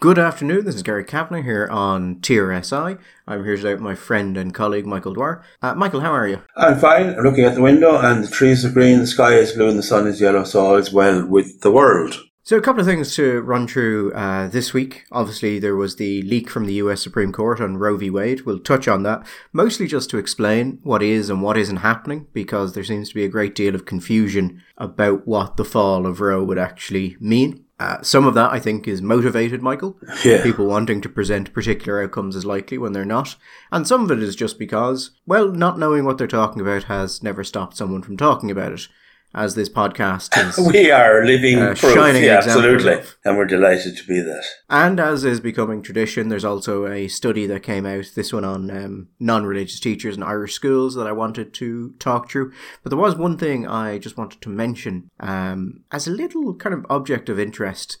Good afternoon, this is Gary Kavanagh here on TRSI. I'm here today with my friend and colleague Michael Dwyer. Uh, Michael, how are you? I'm fine. I'm looking at the window and the trees are green, the sky is blue and the sun is yellow, so all is well with the world. So, a couple of things to run through uh, this week. Obviously, there was the leak from the US Supreme Court on Roe v. Wade. We'll touch on that, mostly just to explain what is and what isn't happening, because there seems to be a great deal of confusion about what the fall of Roe would actually mean. Uh, some of that, I think, is motivated, Michael. Yeah. People wanting to present particular outcomes as likely when they're not. And some of it is just because, well, not knowing what they're talking about has never stopped someone from talking about it as this podcast is. We are living Uh, proof, shining yeah, absolutely. of- And we're delighted to be that. and as is becoming tradition, there's also a study that came out, this one on um, non religious teachers in Irish schools, that I wanted to talk through. But there was one thing I just wanted to mention um, as a little kind of object of interest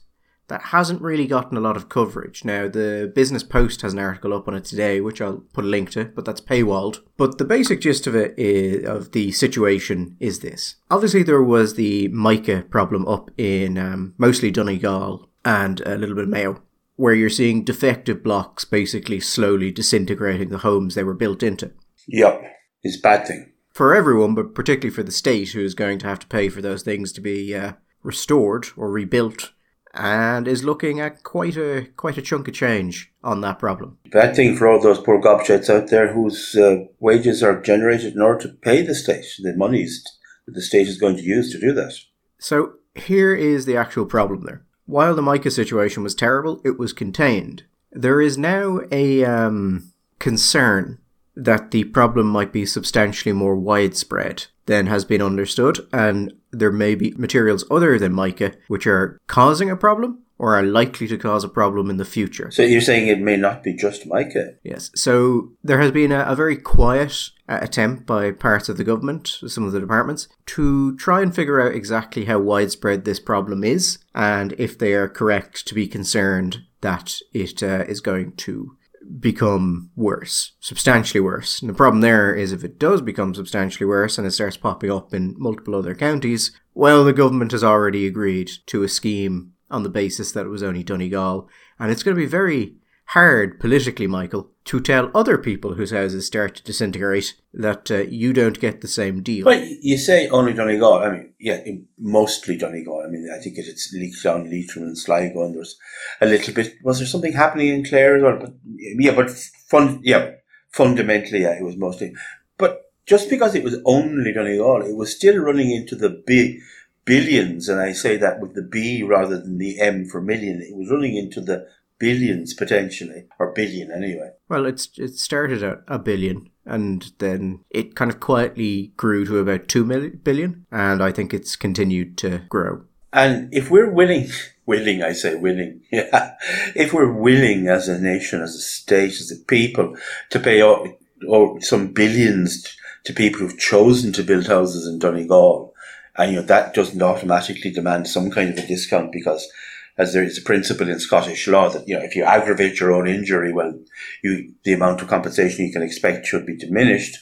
that hasn't really gotten a lot of coverage. Now, the Business Post has an article up on it today, which I'll put a link to, but that's paywalled. But the basic gist of it is, of the situation is this. Obviously, there was the mica problem up in um, mostly Donegal and a little bit of Mayo, where you're seeing defective blocks basically slowly disintegrating the homes they were built into. Yep. It's a bad thing. For everyone, but particularly for the state, who is going to have to pay for those things to be uh, restored or rebuilt, and is looking at quite a quite a chunk of change on that problem. Bad thing for all those poor gobshites out there whose uh, wages are generated in order to pay the state, the monies that the state is going to use to do that. So here is the actual problem there. While the mica situation was terrible, it was contained. There is now a um, concern that the problem might be substantially more widespread than has been understood, and there may be materials other than mica which are causing a problem or are likely to cause a problem in the future. So you're saying it may not be just mica. Yes. So there has been a, a very quiet uh, attempt by parts of the government, some of the departments, to try and figure out exactly how widespread this problem is and if they are correct to be concerned that it uh, is going to become worse, substantially worse. And the problem there is if it does become substantially worse and it starts popping up in multiple other counties, well, the government has already agreed to a scheme on the basis that it was only Donegal. And it's going to be very hard politically, Michael, to tell other people whose houses start to disintegrate that uh, you don't get the same deal. But you say only Donegal. I mean, yeah, mostly Donegal. I mean, I think it's down Leitrim and Sligo, and there's a little bit. Was there something happening in Clare as well? But, yeah, but fun, yeah, fundamentally, yeah, it was mostly. But just because it was only Donegal, it was still running into the big billions, and I say that with the B rather than the M for million. It was running into the billions potentially, or billion anyway. Well, it's it started at a billion, and then it kind of quietly grew to about two mil- billion, and I think it's continued to grow. And if we're willing, willing, I say willing, yeah, if we're willing as a nation, as a state, as a people to pay all, all some billions to people who've chosen to build houses in Donegal, and you know that doesn't automatically demand some kind of a discount because as there is a principle in Scottish law that you know if you aggravate your own injury, well, you the amount of compensation you can expect should be diminished,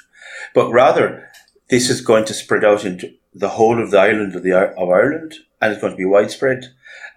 but rather this is going to spread out into the whole of the island of the of Ireland, and it's going to be widespread,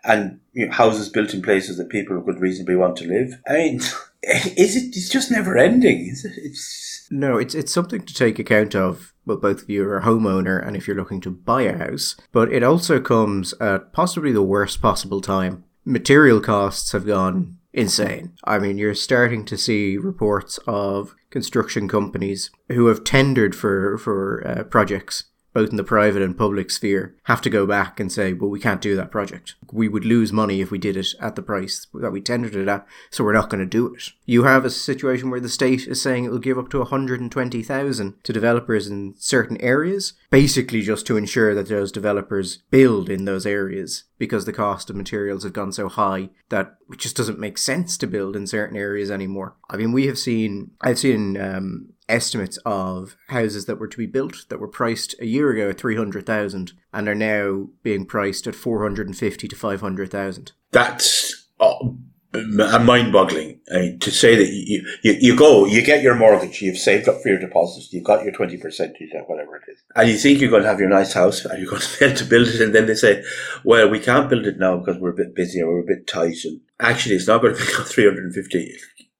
and you know, houses built in places that people could reasonably want to live. I mean, is it? It's just never ending. Is it? It's No, it's it's something to take account of. Well, both of you are a homeowner, and if you're looking to buy a house, but it also comes at possibly the worst possible time. Material costs have gone insane. I mean, you're starting to see reports of construction companies who have tendered for for uh, projects both in the private and public sphere, have to go back and say, well, we can't do that project. We would lose money if we did it at the price that we tendered it at, so we're not going to do it. You have a situation where the state is saying it will give up to 120,000 to developers in certain areas, basically just to ensure that those developers build in those areas because the cost of materials have gone so high that it just doesn't make sense to build in certain areas anymore. I mean, we have seen, I've seen um, estimates of houses that were to be built that were priced a year ago at 300,000 and are now being priced at 450 to 500,000. That's uh, mind-boggling. I mean, to say that you, you you go, you get your mortgage, you've saved up for your deposits, you've got your twenty percent, whatever it is, and you think you're going to have your nice house and you're going to be able to build it, and then they say, "Well, we can't build it now because we're a bit busy or we're a bit tight," and actually it's not going to be 350.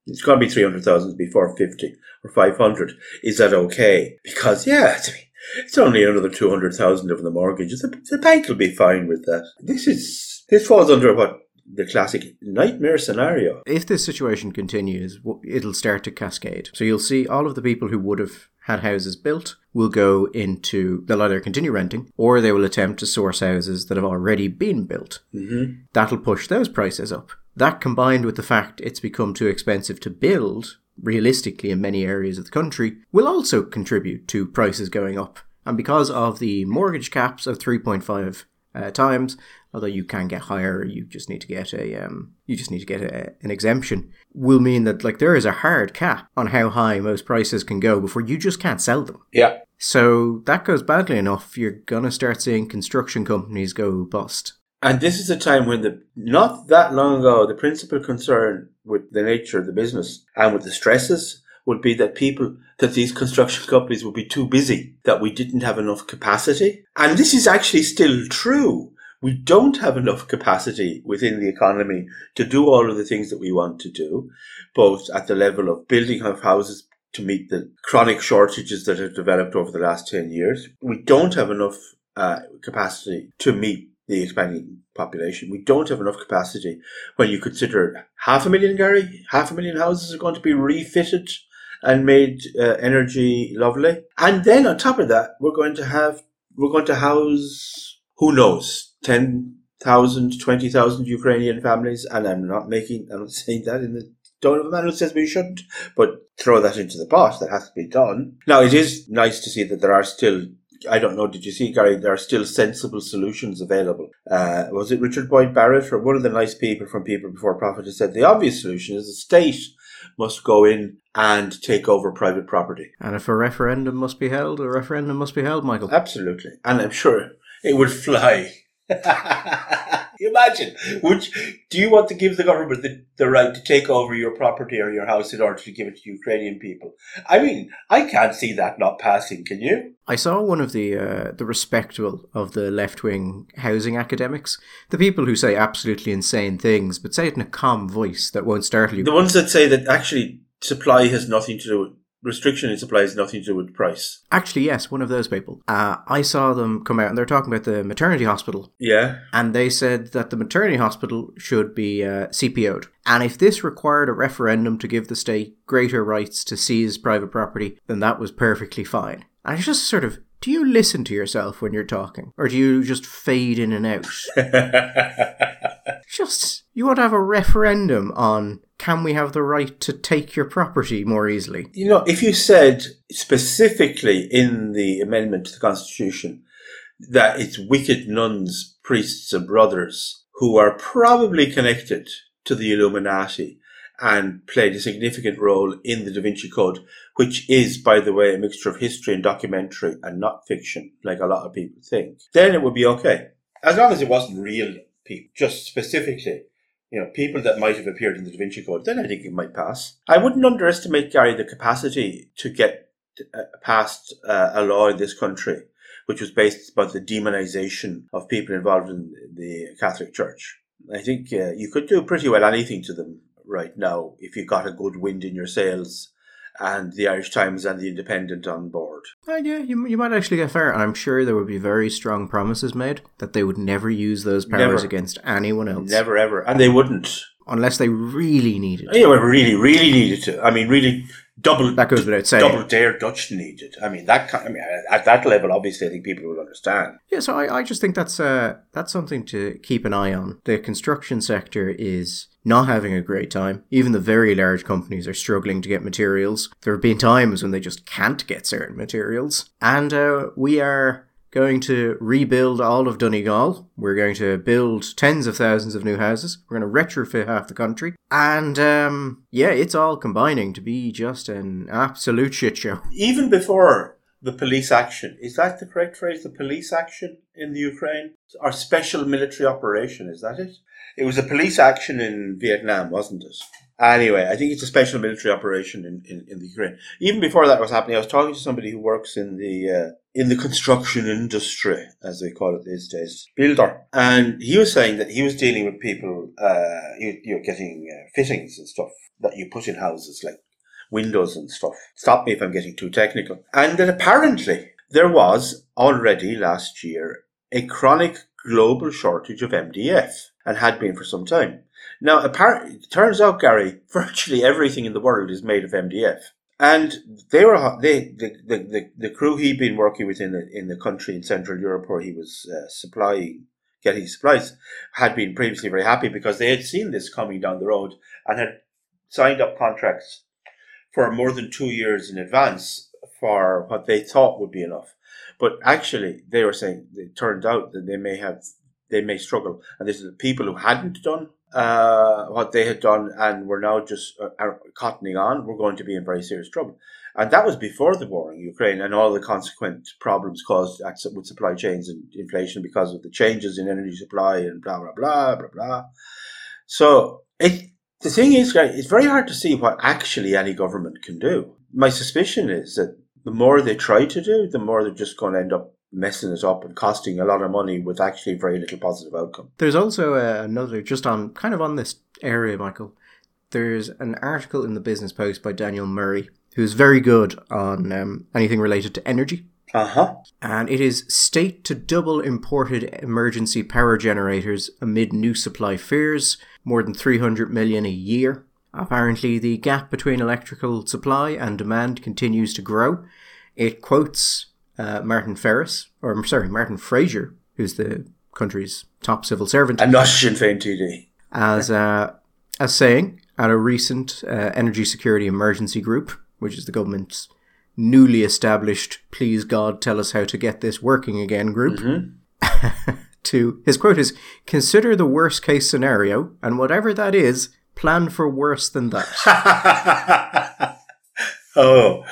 It's going to be 300,000 before 50 or 500. Is that okay? Because, yeah, it's, it's only another 200,000 of the mortgage. The, the bank will be fine with that. This is, this falls under what the classic nightmare scenario. If this situation continues, it'll start to cascade. So you'll see all of the people who would have had houses built will go into, they'll either continue renting or they will attempt to source houses that have already been built. Mm-hmm. That'll push those prices up. That combined with the fact it's become too expensive to build, realistically in many areas of the country, will also contribute to prices going up. And because of the mortgage caps of 3.5 uh, times, although you can get higher, you just need to get a um, you just need to get a, an exemption. Will mean that like there is a hard cap on how high most prices can go before you just can't sell them. Yeah. So that goes badly enough, you're gonna start seeing construction companies go bust. And this is a time when the not that long ago, the principal concern with the nature of the business and with the stresses would be that people that these construction companies would be too busy, that we didn't have enough capacity. And this is actually still true. We don't have enough capacity within the economy to do all of the things that we want to do, both at the level of building of houses to meet the chronic shortages that have developed over the last 10 years. We don't have enough uh, capacity to meet the expanding population. We don't have enough capacity when you consider half a million, Gary, half a million houses are going to be refitted and made uh, energy lovely. And then on top of that, we're going to have, we're going to house, who knows, 10,000, 20,000 Ukrainian families. And I'm not making, I'm not saying that in the tone of a man who says we shouldn't, but throw that into the pot. That has to be done. Now, it is nice to see that there are still I don't know. Did you see, Gary? There are still sensible solutions available. Uh, was it Richard Boyd Barrett or one of the nice people from People Before Profit who said the obvious solution is the state must go in and take over private property. And if a referendum must be held, a referendum must be held, Michael. Absolutely. And I'm sure it would fly. Imagine, would you, do you want to give the government the, the right to take over your property or your house in order to give it to Ukrainian people? I mean, I can't see that not passing. Can you? I saw one of the uh, the respectable of the left wing housing academics, the people who say absolutely insane things, but say it in a calm voice that won't startle you. The ones that say that actually supply has nothing to do with restriction in supply has nothing to do with price. Actually, yes, one of those people. Uh, I saw them come out and they're talking about the maternity hospital. Yeah. And they said that the maternity hospital should be uh, CPO'd. And if this required a referendum to give the state greater rights to seize private property, then that was perfectly fine. And it's just sort of, do you listen to yourself when you're talking? Or do you just fade in and out? just, you want to have a referendum on can we have the right to take your property more easily? You know, if you said specifically in the amendment to the Constitution that it's wicked nuns, priests, and brothers who are probably connected to the Illuminati and played a significant role in the Da Vinci Code, which is, by the way, a mixture of history and documentary and not fiction, like a lot of people think, then it would be okay. As long as it wasn't real people, just specifically you know, people that might have appeared in the Da Vinci Code, then I think it might pass. I wouldn't underestimate, Gary, the capacity to get uh, past uh, a law in this country which was based about the demonization of people involved in the Catholic Church. I think uh, you could do pretty well anything to them right now if you got a good wind in your sails and the Irish Times and the Independent on board. Uh, yeah, you, you might actually get fair. And I'm sure there would be very strong promises made that they would never use those powers never. against anyone else. Never, ever. And they wouldn't. Unless they really needed to. Yeah, well, really, really needed to. I mean, really double that goes without saying. Double dare Dutch needed. I mean that. I mean at that level, obviously, I think people will understand. Yeah, so I, I just think that's uh that's something to keep an eye on. The construction sector is not having a great time. Even the very large companies are struggling to get materials. There have been times when they just can't get certain materials, and uh, we are going to rebuild all of Donegal. We're going to build tens of thousands of new houses. We're going to retrofit half the country. And um, yeah, it's all combining to be just an absolute shit show. Even before the police action. Is that the correct phrase? The police action in the Ukraine? Our special military operation, is that it? It was a police action in Vietnam, wasn't it? Anyway, I think it's a special military operation in, in, in the Ukraine. Even before that was happening, I was talking to somebody who works in the uh, in the construction industry, as they call it these days, builder, and he was saying that he was dealing with people, uh, you, you're getting uh, fittings and stuff that you put in houses, like windows and stuff. Stop me if I'm getting too technical. And that apparently there was already last year a chronic global shortage of MDF and had been for some time. Now, apparently, it turns out, Gary, virtually everything in the world is made of MDF. And they were they the, the, the, the crew he'd been working with in the in the country in Central Europe where he was uh, supplying getting supplies had been previously very happy because they had seen this coming down the road and had signed up contracts for more than two years in advance for what they thought would be enough. But actually, they were saying it turned out that they may have, they may struggle. And this is the people who hadn't done uh, what they had done and were now just uh, cottoning on, were going to be in very serious trouble. And that was before the war in Ukraine and all the consequent problems caused with supply chains and inflation because of the changes in energy supply and blah, blah, blah, blah, blah. So it, the thing is, it's very hard to see what actually any government can do. My suspicion is that the more they try to do, the more they're just going to end up messing it up and costing a lot of money with actually very little positive outcome. There's also uh, another, just on kind of on this area, Michael. There's an article in the Business Post by Daniel Murray, who's very good on um, anything related to energy. Uh huh. And it is state to double imported emergency power generators amid new supply fears, more than 300 million a year. Apparently, the gap between electrical supply and demand continues to grow. It quotes uh, Martin Ferris, or sorry, Martin Fraser, who's the country's top civil servant, and not Sinn Féin TD, as uh, as saying at a recent uh, energy security emergency group, which is the government's newly established "Please God, tell us how to get this working again" group. Mm-hmm. to his quote is consider the worst case scenario and whatever that is plan for worse than that oh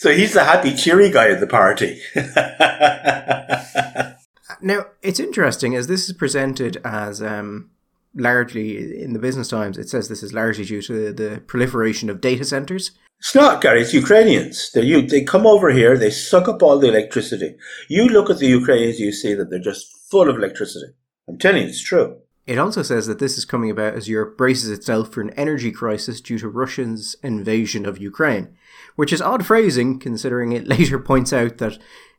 so he's the happy cheery guy at the party now it's interesting as this is presented as um, largely in the business times it says this is largely due to the, the proliferation of data centers it's not, Gary. It's Ukrainians. They you, they come over here. They suck up all the electricity. You look at the Ukrainians, you see that they're just full of electricity. I'm telling you, it's true. It also says that this is coming about as Europe braces itself for an energy crisis due to Russia's invasion of Ukraine, which is odd phrasing considering it later points out that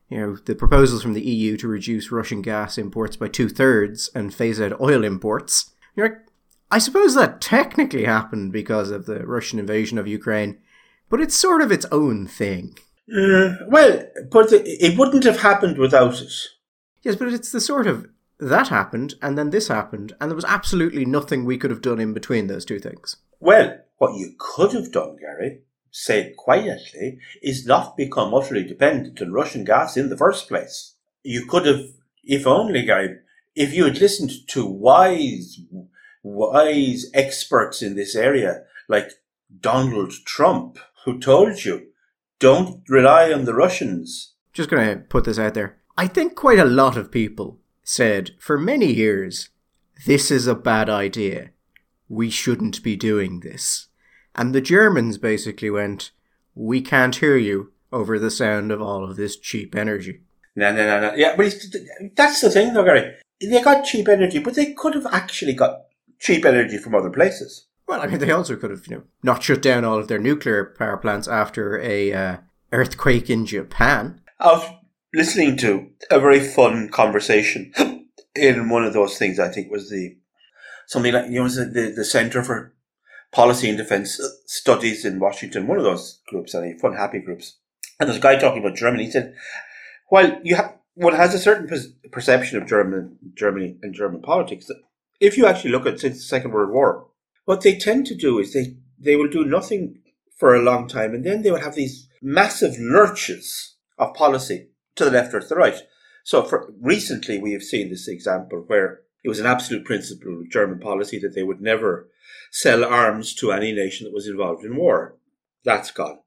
you know the proposals from the EU to reduce Russian gas imports by two thirds and phase out oil imports. You're like, I suppose that technically happened because of the Russian invasion of Ukraine, but it's sort of its own thing. Uh, well, but it wouldn't have happened without it. Yes, but it's the sort of that happened and then this happened, and there was absolutely nothing we could have done in between those two things. Well, what you could have done, Gary, said quietly, is not become utterly dependent on Russian gas in the first place. You could have, if only, Gary, if you had listened to wise, wise experts in this area like Donald Trump, who told you, don't rely on the Russians. Just going to put this out there. I think quite a lot of people said for many years, this is a bad idea. We shouldn't be doing this. And the Germans basically went, we can't hear you over the sound of all of this cheap energy. No, no, no, no. Yeah, but that's the thing, though, Gary. They got cheap energy, but they could have actually got cheap energy from other places. Well, I mean, they also could have, you know, not shut down all of their nuclear power plants after a uh, earthquake in Japan. I was listening to a very fun conversation in one of those things. I think was the something like you know the the Center for Policy and Defense Studies in Washington. One of those groups, I think, fun, happy groups. And there's a guy talking about Germany. He said, well, you have one has a certain perception of German Germany and German politics, if you actually look at since the Second World War." what they tend to do is they, they will do nothing for a long time and then they will have these massive lurches of policy to the left or to the right. So for recently we have seen this example where it was an absolute principle of German policy that they would never sell arms to any nation that was involved in war. That's gone.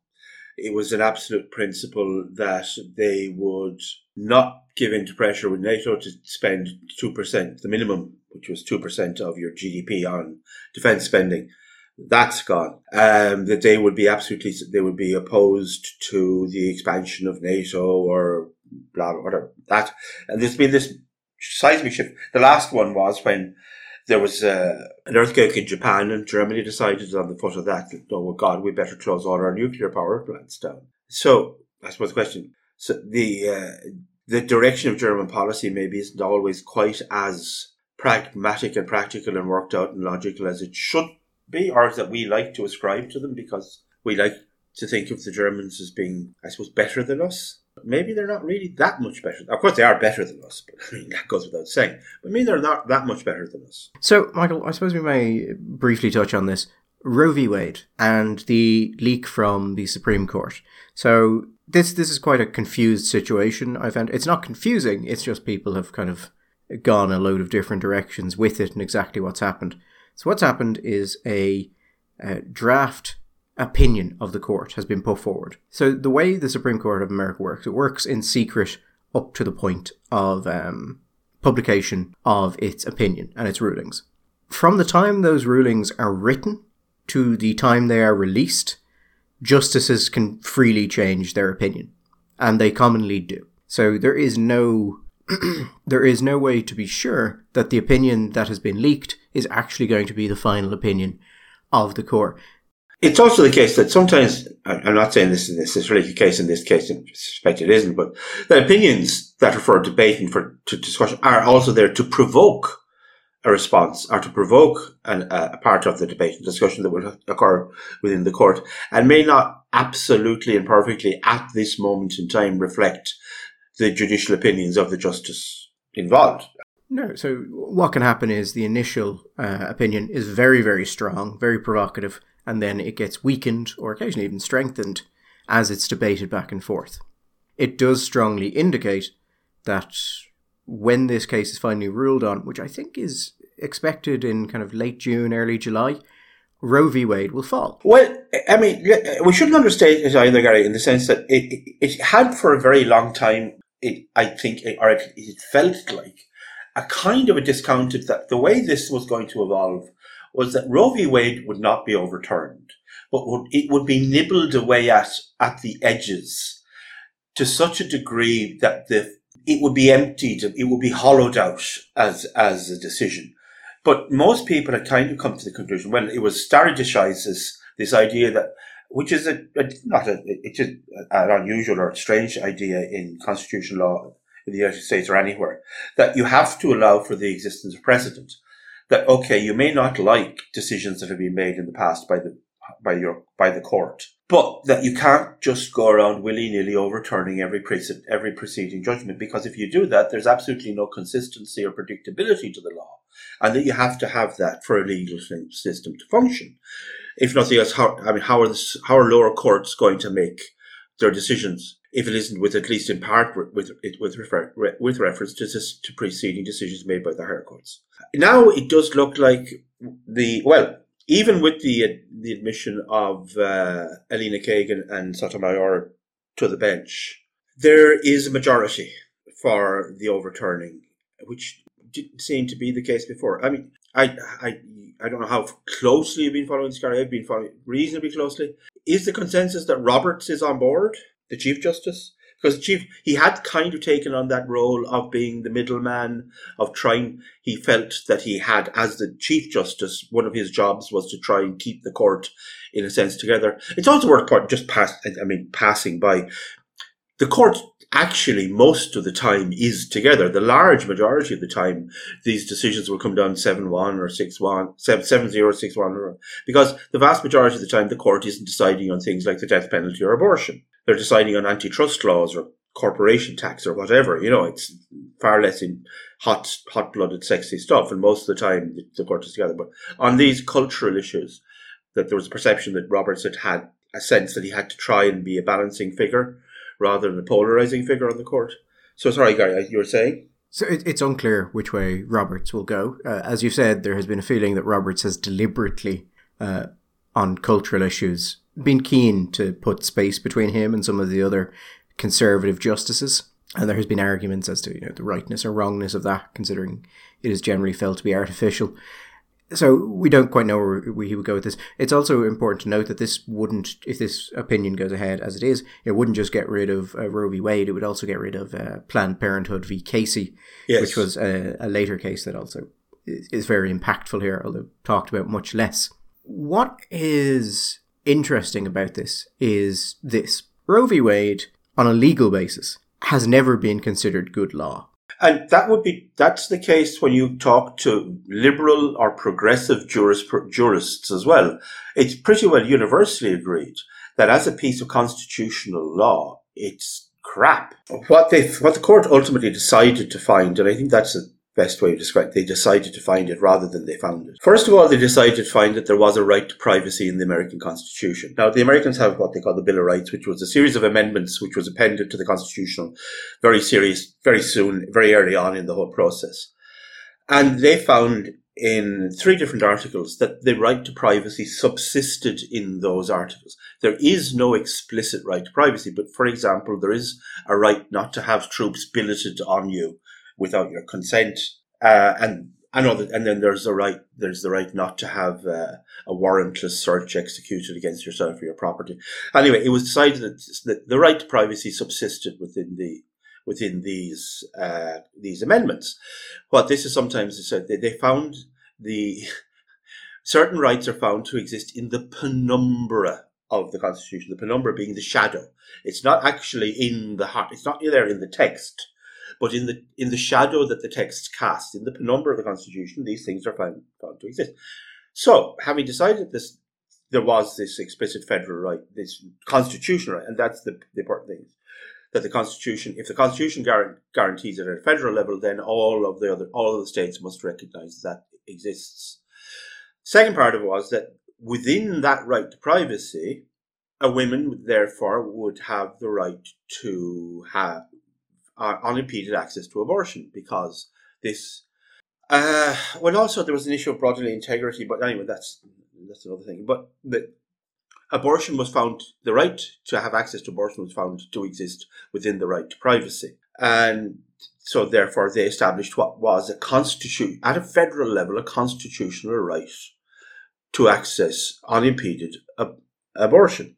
it was an absolute principle that they would not give in to pressure with NATO to spend 2%, the minimum, which was 2% of your GDP on defense spending. That's gone. Um, that they would be absolutely, they would be opposed to the expansion of NATO or blah, blah, whatever. That, and there's been this seismic shift. The last one was when there was uh, an earthquake in Japan and Germany decided on the foot of that, oh God, we better close all our nuclear power plants down. So I suppose the question, so the, uh, the direction of German policy maybe isn't always quite as pragmatic and practical and worked out and logical as it should be, or that we like to ascribe to them because we like to think of the Germans as being, I suppose, better than us. Maybe they're not really that much better. Of course, they are better than us, but I mean, that goes without saying. But maybe they're not that much better than us. So, Michael, I suppose we may briefly touch on this. Roe v. Wade and the leak from the Supreme Court. So, this this is quite a confused situation. I found it's not confusing. It's just people have kind of gone a load of different directions with it and exactly what's happened. So what's happened is a, a draft opinion of the court has been put forward. So the way the Supreme Court of America works, it works in secret up to the point of um, publication of its opinion and its rulings. From the time those rulings are written to the time they are released, justices can freely change their opinion, and they commonly do. So there is no there is no way to be sure that the opinion that has been leaked is actually going to be the final opinion of the court. It's also the case that sometimes, I'm not saying this is necessarily the case in this case, I suspect it isn't, but the opinions that are for debate and for to discussion are also there to provoke a response or to provoke an, a part of the debate and discussion that will occur within the court and may not absolutely and perfectly at this moment in time reflect the judicial opinions of the justice involved. No, so what can happen is the initial uh, opinion is very, very strong, very provocative, and then it gets weakened or occasionally even strengthened as it's debated back and forth. It does strongly indicate that when this case is finally ruled on, which I think is expected in kind of late June, early July, Roe v. Wade will fall. Well, I mean, we shouldn't understate it either, Gary, in the sense that it, it, it had for a very long time, it, I think, or it, it felt like a kind of a discounted that the way this was going to evolve was that Roe v. Wade would not be overturned, but would, it would be nibbled away at at the edges to such a degree that the it would be emptied, it would be hollowed out as as a decision. But most people had kind of come to the conclusion when it was strategized as this idea that, which is a, a not a, it's an unusual or strange idea in constitutional law in the United States or anywhere, that you have to allow for the existence of precedent. That okay, you may not like decisions that have been made in the past by the by your by the court, but that you can't just go around willy nilly overturning every precedent, every preceding judgment because if you do that, there's absolutely no consistency or predictability to the law, and that you have to have that for a legal system to function. If nothing else, how I mean, how are the, how are lower courts going to make their decisions if it isn't with at least in part with with refer, with reference to this, to preceding decisions made by the higher courts. Now it does look like the well, even with the the admission of uh, Elena Kagan and Sotomayor to the bench, there is a majority for the overturning, which didn't seem to be the case before. I mean, I I I don't know how closely you've been following this guy. I've been following reasonably closely. Is the consensus that Roberts is on board? The Chief Justice. Because Chief, he had kind of taken on that role of being the middleman, of trying, he felt that he had, as the Chief Justice, one of his jobs was to try and keep the court, in a sense, together. It's also worth just pass, I mean, passing by. The court actually most of the time is together. The large majority of the time, these decisions will come down 7-1 or 6-1, 7-0 6-1, because the vast majority of the time the court isn't deciding on things like the death penalty or abortion they're deciding on antitrust laws or corporation tax or whatever. You know, it's far less in hot, hot blooded, sexy stuff. And most of the time, the court is together. But on these cultural issues, that there was a perception that Roberts had had a sense that he had to try and be a balancing figure rather than a polarizing figure on the court. So sorry, Gary, you were saying? So it, it's unclear which way Roberts will go. Uh, as you said, there has been a feeling that Roberts has deliberately, uh, on cultural issues, been keen to put space between him and some of the other conservative justices. And there has been arguments as to you know the rightness or wrongness of that, considering it is generally felt to be artificial. So we don't quite know where he would go with this. It's also important to note that this wouldn't, if this opinion goes ahead as it is, it wouldn't just get rid of uh, Roe v. Wade. It would also get rid of uh, Planned Parenthood v. Casey, yes. which was a, a later case that also is very impactful here, although talked about much less. What is interesting about this is this Roe v. Wade, on a legal basis, has never been considered good law. And that would be, that's the case when you talk to liberal or progressive jurist, jurists as well. It's pretty well universally agreed that as a piece of constitutional law, it's crap. What they, what the court ultimately decided to find, and I think that's a best way to describe it. They decided to find it rather than they found it. First of all, they decided to find that there was a right to privacy in the American Constitution. Now, the Americans have what they call the Bill of Rights, which was a series of amendments which was appended to the Constitution very serious, very soon, very early on in the whole process. And they found in three different articles that the right to privacy subsisted in those articles. There is no explicit right to privacy, but for example, there is a right not to have troops billeted on you without your consent. Uh, and know that, and then there's the right, there's the right not to have uh, a warrantless search executed against yourself or your property. Anyway, it was decided that, the right to privacy subsisted within the within these uh, these amendments. What this is sometimes said, they found the certain rights are found to exist in the penumbra of the Constitution. The penumbra being the shadow. It's not actually in the heart. It's not there in the text but in the in the shadow that the text casts, in the penumbra of the Constitution, these things are found found to exist. So, having decided this, there was this explicit federal right, this constitutional right, and that's the, the important thing that the Constitution, if the Constitution guarantees it at a federal level, then all of the other all of the states must recognise that exists. Second part of it was that within that right to privacy, a woman therefore would have the right to have uh, unimpeded access to abortion because this. Uh, well, also there was an issue of bodily integrity, but anyway, that's that's another thing. But the abortion was found the right to have access to abortion was found to exist within the right to privacy, and so therefore they established what was a constitution at a federal level a constitutional right to access unimpeded ab- abortion,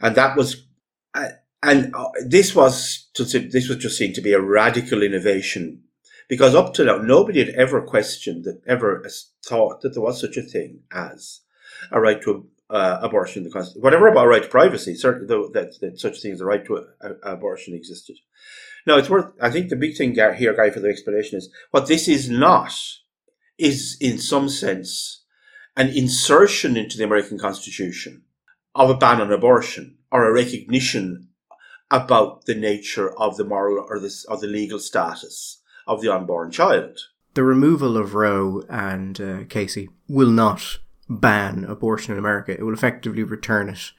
and that was. Uh, and uh, this was this was just seen to be a radical innovation because up to now nobody had ever questioned that ever thought that there was such a thing as a right to uh, abortion in the constitution. Whatever about right to privacy, certainly though that, that such thing as a right to a, a, abortion existed. Now it's worth. I think the big thing here, guy, for the explanation is what this is not is in some sense an insertion into the American Constitution of a ban on abortion or a recognition about the nature of the moral or this of the legal status of the unborn child. The removal of Roe and uh, Casey will not ban abortion in America. It will effectively return it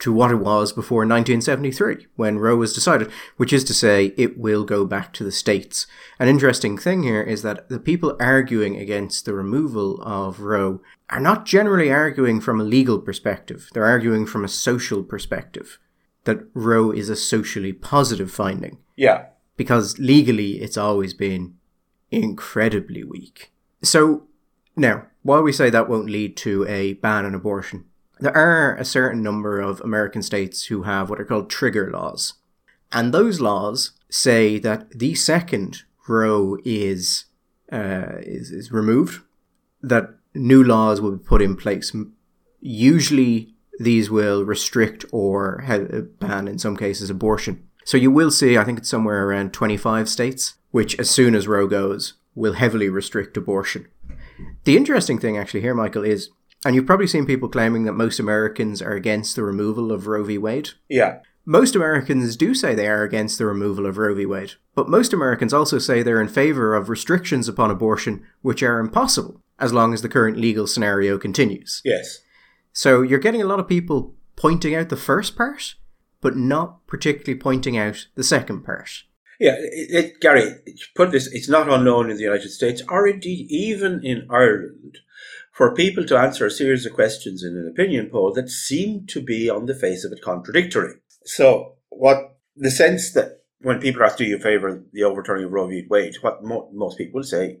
to what it was before 1973 when Roe was decided, which is to say it will go back to the states. An interesting thing here is that the people arguing against the removal of Roe are not generally arguing from a legal perspective. They're arguing from a social perspective that Roe is a socially positive finding. Yeah. Because legally it's always been incredibly weak. So, now, while we say that won't lead to a ban on abortion, there are a certain number of American states who have what are called trigger laws. And those laws say that the second Roe is, uh, is, is removed, that new laws will be put in place. Usually these will restrict or uh, ban, in some cases, abortion. So you will see, I think it's somewhere around 25 states, which, as soon as Roe goes, will heavily restrict abortion. The interesting thing, actually, here, Michael, is, and you've probably seen people claiming that most Americans are against the removal of Roe v. Wade. Yeah. Most Americans do say they are against the removal of Roe v. Wade, but most Americans also say they're in favor of restrictions upon abortion which are impossible as long as the current legal scenario continues. Yes. So you're getting a lot of people pointing out the first part, but not particularly pointing out the second part. Yeah, it, it, Gary, put this, it's not unknown in the United States or indeed even in Ireland for people to answer a series of questions in an opinion poll that seem to be on the face of it contradictory. So what the sense that when people ask, do you favour the overturning of Roe v. Wade, what mo- most people say,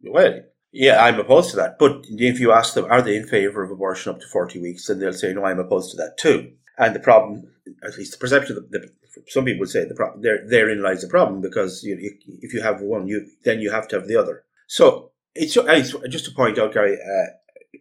well, yeah, I'm opposed to that. But if you ask them, are they in favour of abortion up to 40 weeks, then they'll say, no, I'm opposed to that too. And the problem, at least the perception, of the, some people would say the problem, there, therein lies the problem because you, if you have one, you then you have to have the other. So it's, it's just to point out, Gary, uh,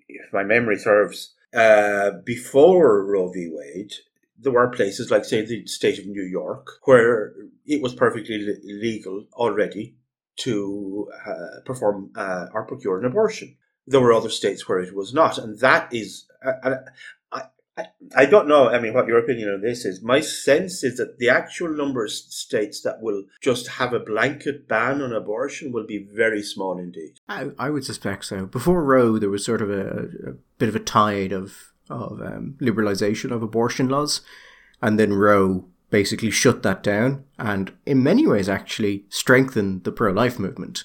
if my memory serves, uh, before Roe v. Wade, there were places like, say, the state of New York, where it was perfectly legal already to uh, perform uh, or procure an abortion. There were other states where it was not, and that is. Uh, I, I, I don't know. I mean, what your opinion on this is. My sense is that the actual number of states that will just have a blanket ban on abortion will be very small indeed. I, I would suspect so. Before Roe, there was sort of a, a bit of a tide of of um, liberalization of abortion laws, and then Roe basically shut that down and in many ways actually strengthened the pro-life movement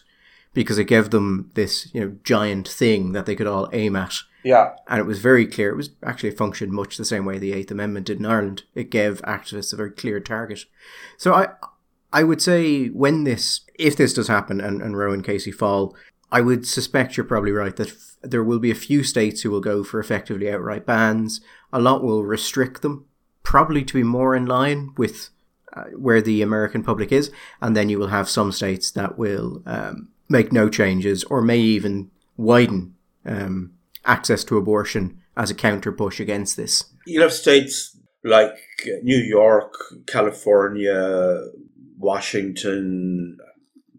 because it gave them this you know giant thing that they could all aim at. Yeah. And it was very clear it was actually functioned much the same way the eighth amendment did in ireland. It gave activists a very clear target. So i i would say when this if this does happen and, and roe and casey fall i would suspect you're probably right that f- there will be a few states who will go for effectively outright bans. A lot will restrict them probably to be more in line with uh, where the American public is, and then you will have some states that will um, make no changes or may even widen um, access to abortion as a counter push against this. You have states like New York, California, Washington,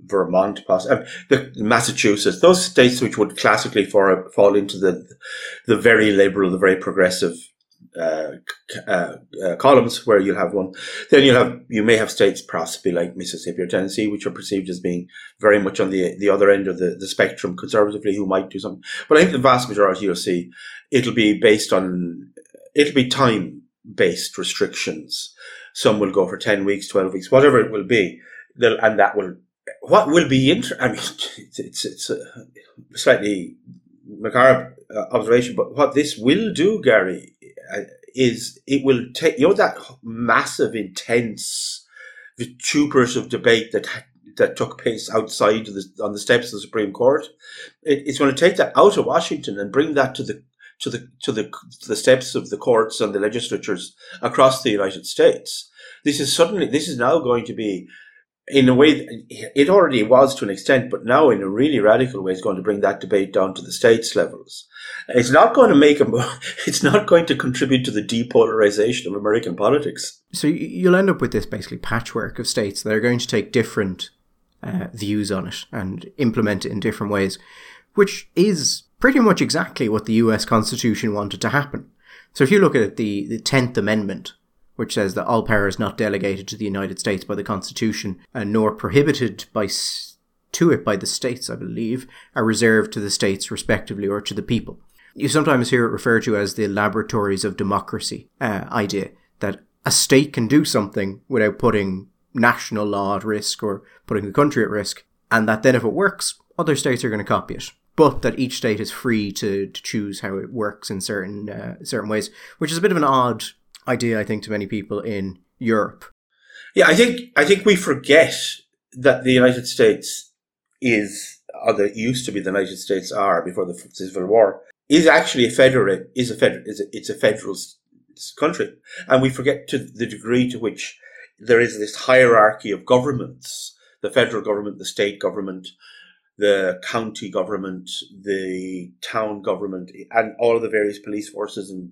Vermont, possibly the Massachusetts, those states which would classically fall, fall into the the very liberal, the very progressive uh, uh, uh, columns where you'll have one. Then you'll have you may have states possibly like Mississippi or Tennessee, which are perceived as being very much on the the other end of the, the spectrum conservatively, who might do something. But I think the vast majority you'll see it'll be based on it'll be time based restrictions. Some will go for ten weeks, twelve weeks, whatever it will be, They'll, and that will what will be inter- I mean, it's it's, it's a slightly macabre observation, but what this will do, Gary, uh, Uh, is it will take you know that massive, intense, vituperative of debate that that took place outside the, on the steps of the Supreme Court. It, it's going to take that out of Washington and bring that to the to the to the to the steps of the courts and the legislatures across the United States. This is suddenly this is now going to be in a way, it already was to an extent, but now in a really radical way, it's going to bring that debate down to the states levels. It's not going to make a, it's not going to contribute to the depolarization of American politics. So you'll end up with this basically patchwork of states that are going to take different uh, views on it and implement it in different ways, which is pretty much exactly what the US Constitution wanted to happen. So if you look at the, the 10th Amendment, which says that all power is not delegated to the United States by the Constitution, and nor prohibited by to it by the states, I believe, are reserved to the states respectively or to the people. You sometimes hear it referred to as the laboratories of democracy uh, idea that a state can do something without putting national law at risk or putting the country at risk, and that then if it works, other states are going to copy it. But that each state is free to, to choose how it works in certain uh, certain ways, which is a bit of an odd idea, I think, to many people in Europe. Yeah, I think I think we forget that the United States is, or that used to be the United States are before the Civil War, is actually a federal is a federal is a, it's a federal country, and we forget to the degree to which there is this hierarchy of governments: the federal government, the state government, the county government, the town government, and all of the various police forces and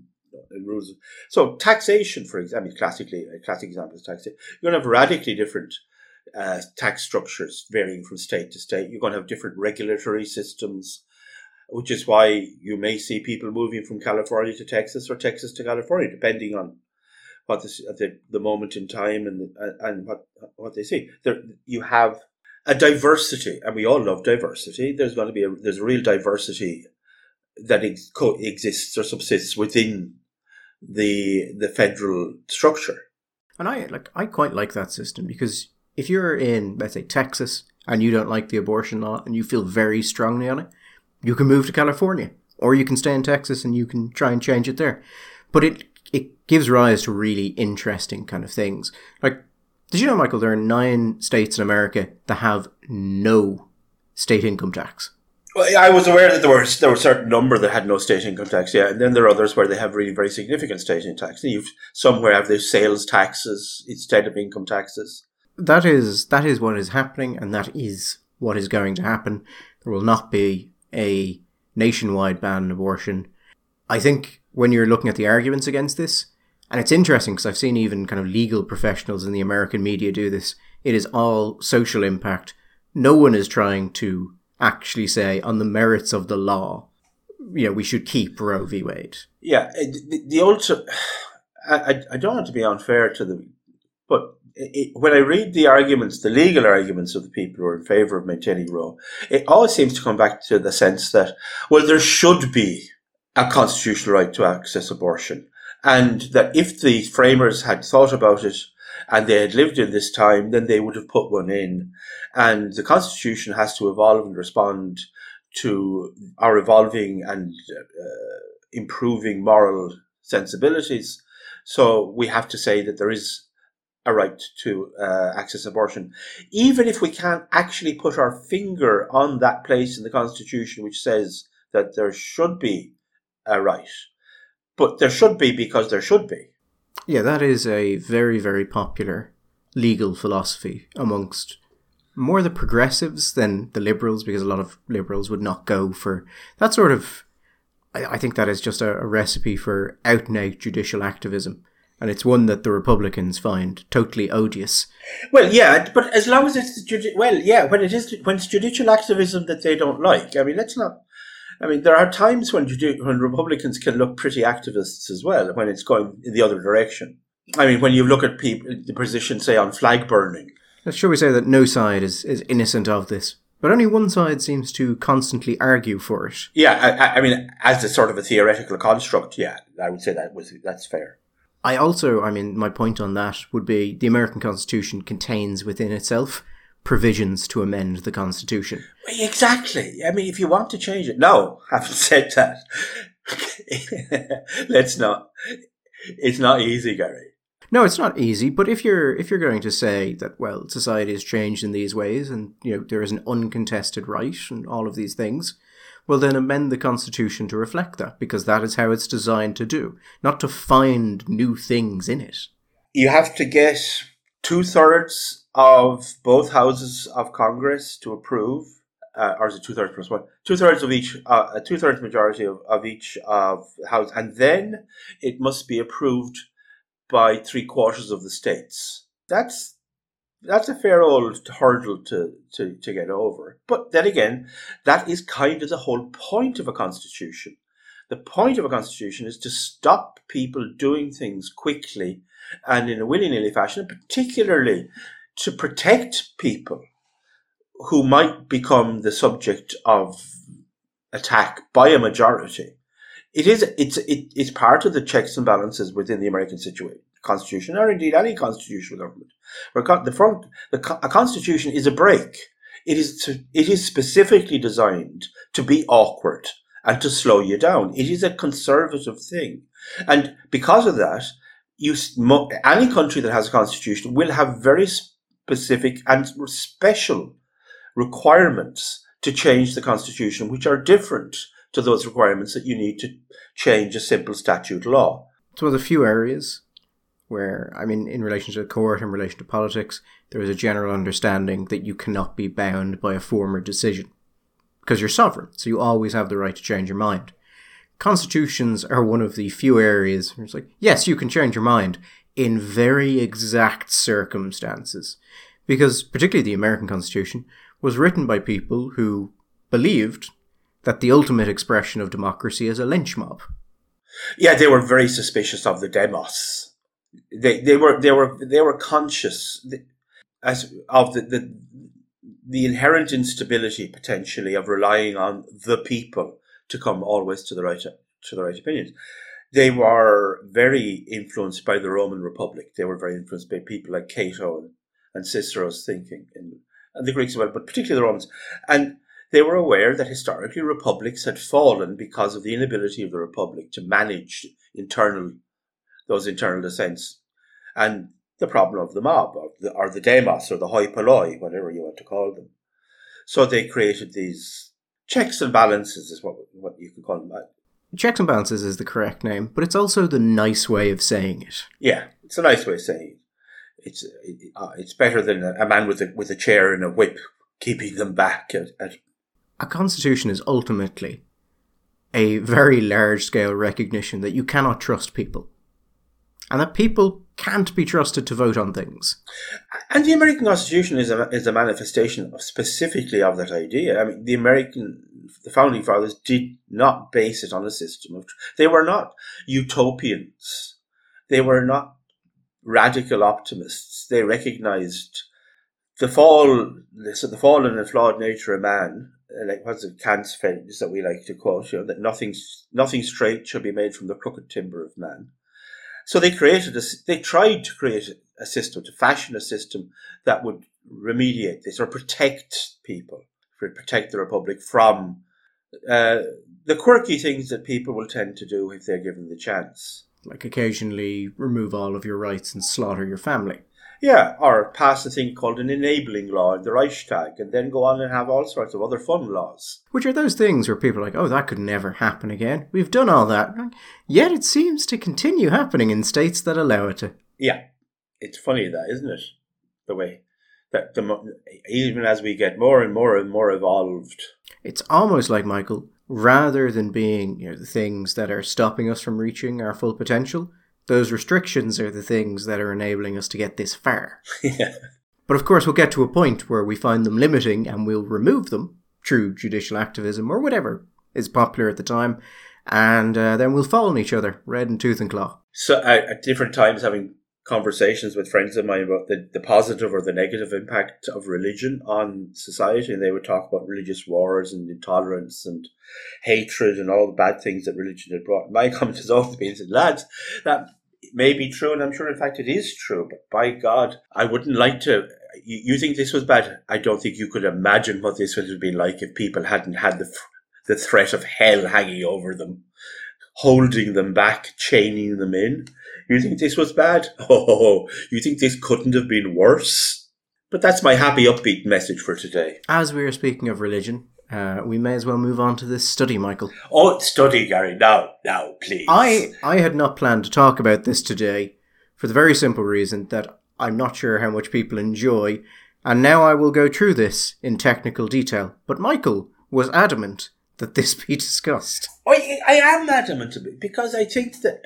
rules. So taxation, for example, I mean, classically, a classic example is taxation. You're going to have radically different uh, tax structures varying from state to state. You're going to have different regulatory systems, which is why you may see people moving from California to Texas or Texas to California, depending on what at the, the moment in time and and what what they see. There, you have a diversity, and we all love diversity. There's going to be a there's a real diversity that ex- exists or subsists within the the federal structure. And I like I quite like that system because if you're in let's say Texas and you don't like the abortion law and you feel very strongly on it, you can move to California or you can stay in Texas and you can try and change it there. But it it gives rise to really interesting kind of things. Like, did you know, Michael, there are nine states in America that have no state income tax. Well, I was aware that there were there were a certain number that had no state income tax, yeah, and then there are others where they have really very significant state income tax. You've somewhere have their sales taxes instead of income taxes. That is that is what is happening, and that is what is going to happen. There will not be a nationwide ban on abortion. I think when you're looking at the arguments against this, and it's interesting because I've seen even kind of legal professionals in the American media do this. It is all social impact. No one is trying to actually say on the merits of the law, you know, we should keep Roe v. Wade. Yeah, the, the ultra. I, I don't want to be unfair to them, but it, when I read the arguments, the legal arguments of the people who are in favour of maintaining Roe, it always seems to come back to the sense that, well, there should be a constitutional right to access abortion. And that if the framers had thought about it and they had lived in this time, then they would have put one in. And the Constitution has to evolve and respond to our evolving and uh, improving moral sensibilities. So we have to say that there is a right to uh, access abortion, even if we can't actually put our finger on that place in the Constitution which says that there should be a right. But there should be because there should be. Yeah, that is a very, very popular legal philosophy amongst more the progressives than the liberals, because a lot of liberals would not go for that sort of. I, I think that is just a, a recipe for out and out judicial activism. And it's one that the Republicans find totally odious. Well, yeah, but as long as it's judi- well, yeah, when it is when it's judicial activism that they don't like. I mean, let's not I mean, there are times when you do, when Republicans can look pretty activists as well when it's going in the other direction. I mean, when you look at people, the position, say, on flag burning. Shall we say that no side is, is innocent of this? But only one side seems to constantly argue for it. Yeah, I, I mean, as a sort of a theoretical construct, yeah, I would say that was that's fair. I also, I mean, my point on that would be the American Constitution contains within itself provisions to amend the Constitution. Exactly. I mean, if you want to change it, no, I haven't said that. Let's not. It's not easy, Gary. No, it's not easy. But if you're if you're going to say that, well, society has changed in these ways, and you know there is an uncontested right, and all of these things, well, then amend the Constitution to reflect that, because that is how it's designed to do, not to find new things in it. You have to get two thirds of both houses of Congress to approve, uh, or is it two thirds plus one? Two thirds of each, uh, a two thirds majority of, of each of house, and then it must be approved by three quarters of the states. That's that's a fair old hurdle to, to, to get over. But then again, that is kind of the whole point of a constitution. The point of a constitution is to stop people doing things quickly and in a willy nilly fashion, particularly to protect people who might become the subject of attack by a majority. It is it's it, it's part of the checks and balances within the American situation, constitution, or indeed any constitutional government. Where the front the a constitution is a break. It is to, it is specifically designed to be awkward and to slow you down. It is a conservative thing, and because of that, you any country that has a constitution will have very specific and special requirements to change the constitution, which are different to those requirements that you need to change a simple statute law. It's one of the few areas where, I mean, in relation to the court, in relation to politics, there is a general understanding that you cannot be bound by a former decision because you're sovereign, so you always have the right to change your mind. Constitutions are one of the few areas where it's like, yes, you can change your mind in very exact circumstances. Because, particularly the American Constitution, was written by people who believed that the ultimate expression of democracy is a lynch mob. Yeah, they were very suspicious of the demos. They, they were they were they were conscious as of the, the the inherent instability potentially of relying on the people to come always to the right to the right opinions they were very influenced by the Roman Republic. They were very influenced by people like Cato and, and Cicero's thinking, and, and the Greeks as well, but particularly the Romans. And they were aware that historically republics had fallen because of the inability of the republic to manage internal those internal dissents and the problem of the mob or the, or the demos or the hoi polloi, whatever you want to call them. So they created these checks and balances, is what what you could call them. Checks and balances is the correct name, but it's also the nice way of saying it. Yeah, it's a nice way of saying it. It's uh, it's better than a, a, man with a with a chair and a whip keeping them back. At, at. A constitution is ultimately a very large scale recognition that you cannot trust people, and that people can't be trusted to vote on things. And the American Constitution is a, is a manifestation of specifically of that idea. I mean, the American, the founding fathers did not base it on a system of, they were not utopians. They were not radical optimists. They recognized the fall, so the fallen and flawed nature of man, uh, like what's it, Kant's phrase that we like to quote, you know, that nothing, nothing straight shall be made from the crooked timber of man so they created a, they tried to create a system, to fashion a system that would remediate this or protect people, protect the republic from uh, the quirky things that people will tend to do if they're given the chance. Like occasionally remove all of your rights and slaughter your family. Yeah, or pass a thing called an enabling law in the Reichstag, and then go on and have all sorts of other fun laws. Which are those things where people are like, oh, that could never happen again. We've done all that. Yet it seems to continue happening in states that allow it to. Yeah. It's funny that, isn't it? The way that the, even as we get more and more and more evolved. It's almost like, Michael, rather than being you know, the things that are stopping us from reaching our full potential, those restrictions are the things that are enabling us to get this far. yeah. But of course, we'll get to a point where we find them limiting and we'll remove them through judicial activism or whatever is popular at the time. And uh, then we'll fall on each other, red and tooth and claw. So, at, at different times, having conversations with friends of mine about the, the positive or the negative impact of religion on society, and they would talk about religious wars and intolerance and hatred and all the bad things that religion had brought. My comment has always been, lads, that may be true, and I'm sure, in fact, it is true. But by God, I wouldn't like to. You, think this was bad? I don't think you could imagine what this would have been like if people hadn't had the the threat of hell hanging over them, holding them back, chaining them in. You think this was bad? Oh, you think this couldn't have been worse? But that's my happy, upbeat message for today. As we are speaking of religion, uh, we may as well move on to this study, Michael. Oh, study, Gary. Now, now, please. I, I had not planned to talk about this today for the very simple reason that I'm not sure how much people enjoy, and now I will go through this in technical detail. But Michael was adamant that this be discussed. I, I am adamant because I think that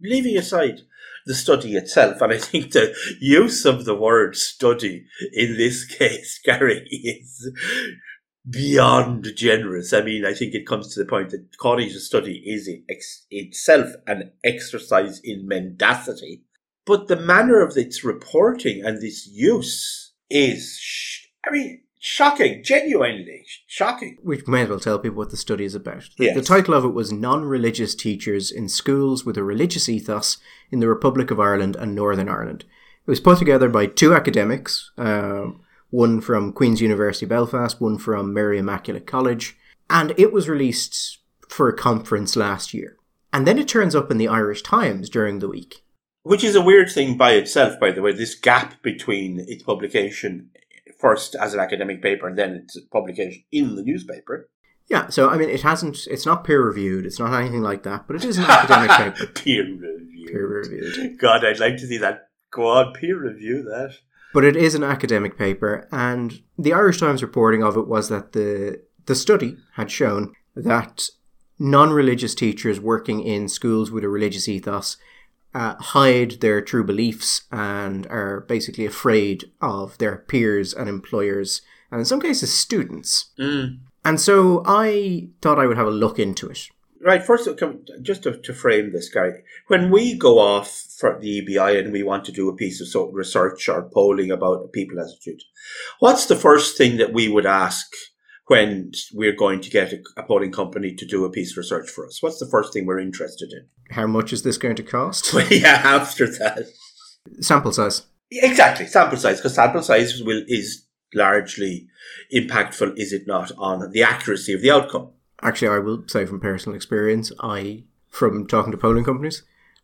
leaving aside the study itself, and I think the use of the word study in this case, Gary, is beyond generous. I mean, I think it comes to the point that calling it a study is ex- itself an exercise in mendacity. But the manner of its reporting and its use is, I mean, Shocking, genuinely shocking. We may as well tell people what the study is about. Yes. The title of it was Non Religious Teachers in Schools with a Religious Ethos in the Republic of Ireland and Northern Ireland. It was put together by two academics, uh, one from Queen's University Belfast, one from Mary Immaculate College, and it was released for a conference last year. And then it turns up in the Irish Times during the week. Which is a weird thing by itself, by the way, this gap between its publication first as an academic paper and then its publication in the newspaper. Yeah, so I mean, it hasn't. It's not peer reviewed. It's not anything like that. But it is an academic paper. peer reviewed. Peer reviewed. God, I'd like to see that. Go on, peer review that. But it is an academic paper, and the Irish Times reporting of it was that the the study had shown that non-religious teachers working in schools with a religious ethos uh, hide their true beliefs and are basically afraid of their peers and employers, and in some cases, students. Mm. And so I thought I would have a look into it. Right, first, just to, to, frame this, Gary, when we go off for the EBI and we want to do a piece of research or polling about a people attitude, what's the first thing that we would ask when we're going to get a, a polling company to do a piece of research for us? What's the first thing we're interested in? How much is this going to cost? Yeah, after that. Sample size. Exactly, sample size, because sample size will is largely impactful is it not on the accuracy of the outcome? Actually, I will say from personal experience, I, from talking to polling companies,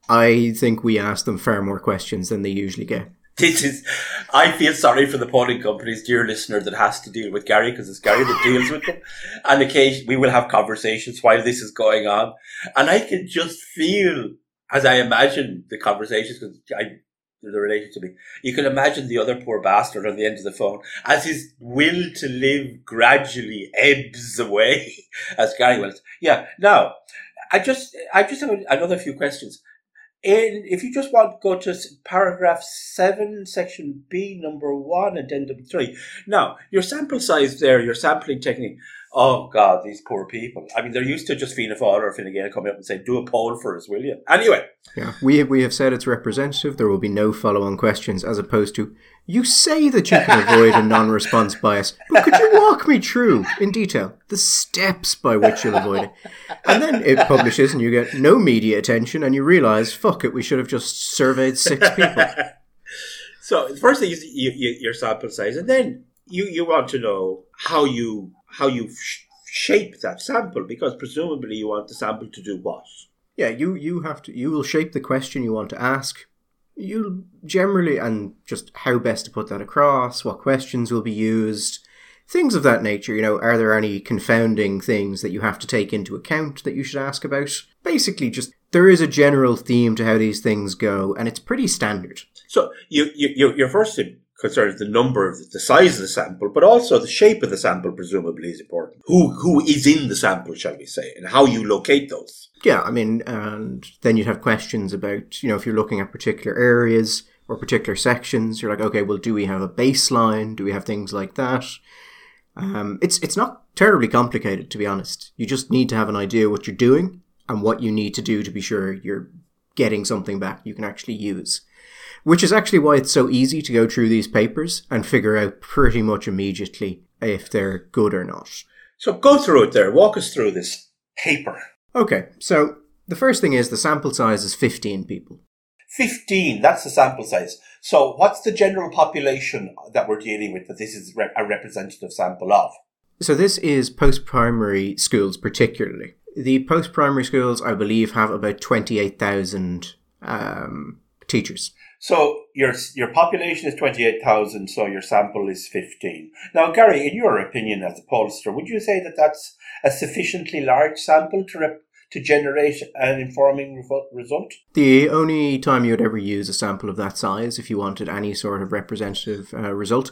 I think we ask them far more questions than they usually get. This is, I feel sorry for the polling companies, dear listener, that has to deal with Gary because it's Gary that deals with them. And occasionally we will have conversations while this is going on. And I can just feel, as I imagine the conversations, because I they're to me. You can imagine the other poor bastard on the end of the phone as his will to live gradually ebbs away as Gary went. Yeah. Now, I just, I just have another few questions. In, if you just want go to paragraph 7, section B, number 1, addendum 3. Now, your sample size there, your sampling technique, Oh God, these poor people. I mean, they're used to just Fianna Fáil or Fine Gael coming up and saying, "Do a poll for us, will you?" Anyway, yeah, we have, we have said it's representative. There will be no follow-on questions, as opposed to you say that you can avoid a non-response bias, but could you walk me through in detail the steps by which you'll avoid it? And then it publishes, and you get no media attention, and you realise, fuck it, we should have just surveyed six people. so the first thing is you, you, your sample size, and then you you want to know how you how you sh- shape that sample because presumably you want the sample to do what? Yeah, you you have to you will shape the question you want to ask. You generally and just how best to put that across, what questions will be used, things of that nature. You know, are there any confounding things that you have to take into account that you should ask about? Basically, just there is a general theme to how these things go, and it's pretty standard. So you, you your first concerns the number of the, size of the sample, but also the shape of the sample presumably is important. Who who is in the sample, shall we say, and how you locate those. Yeah, I mean, and then you'd have questions about, you know, if you're looking at particular areas or particular sections, you're like, okay, well, do we have a baseline? Do we have things like that? Um, it's it's not terribly complicated, to be honest. You just need to have an idea what you're doing and what you need to do to be sure you're getting something back you can actually use which is actually why it's so easy to go through these papers and figure out pretty much immediately if they're good or not. So go through it there. Walk us through this paper. Okay, so the first thing is the sample size is 15 people. 15, that's the sample size. So what's the general population that we're dealing with that this is a representative sample of? So this is post-primary schools particularly. The post-primary schools, I believe, have about 28,000 um, teachers. So your your population is twenty eight thousand, so your sample is fifteen. Now, Gary, in your opinion as a pollster, would you say that that's a sufficiently large sample to rep- to generate an informing result? The only time you would ever use a sample of that size, if you wanted any sort of representative uh, result,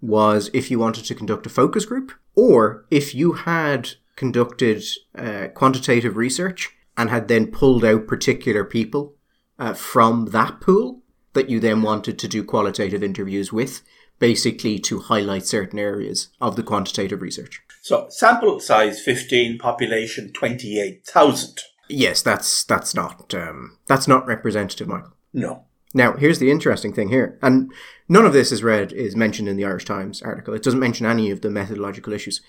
was if you wanted to conduct a focus group, or if you had conducted uh, quantitative research and had then pulled out particular people uh, from that pool that you then wanted to do qualitative interviews with, basically to highlight certain areas of the quantitative research. So sample size 15, population 28,000. Yes, that's that's not um, that's not representative, Michael. No. Now, here's the interesting thing here, and none of this is read is mentioned in the Irish Times article. It doesn't mention any of the methodological issues.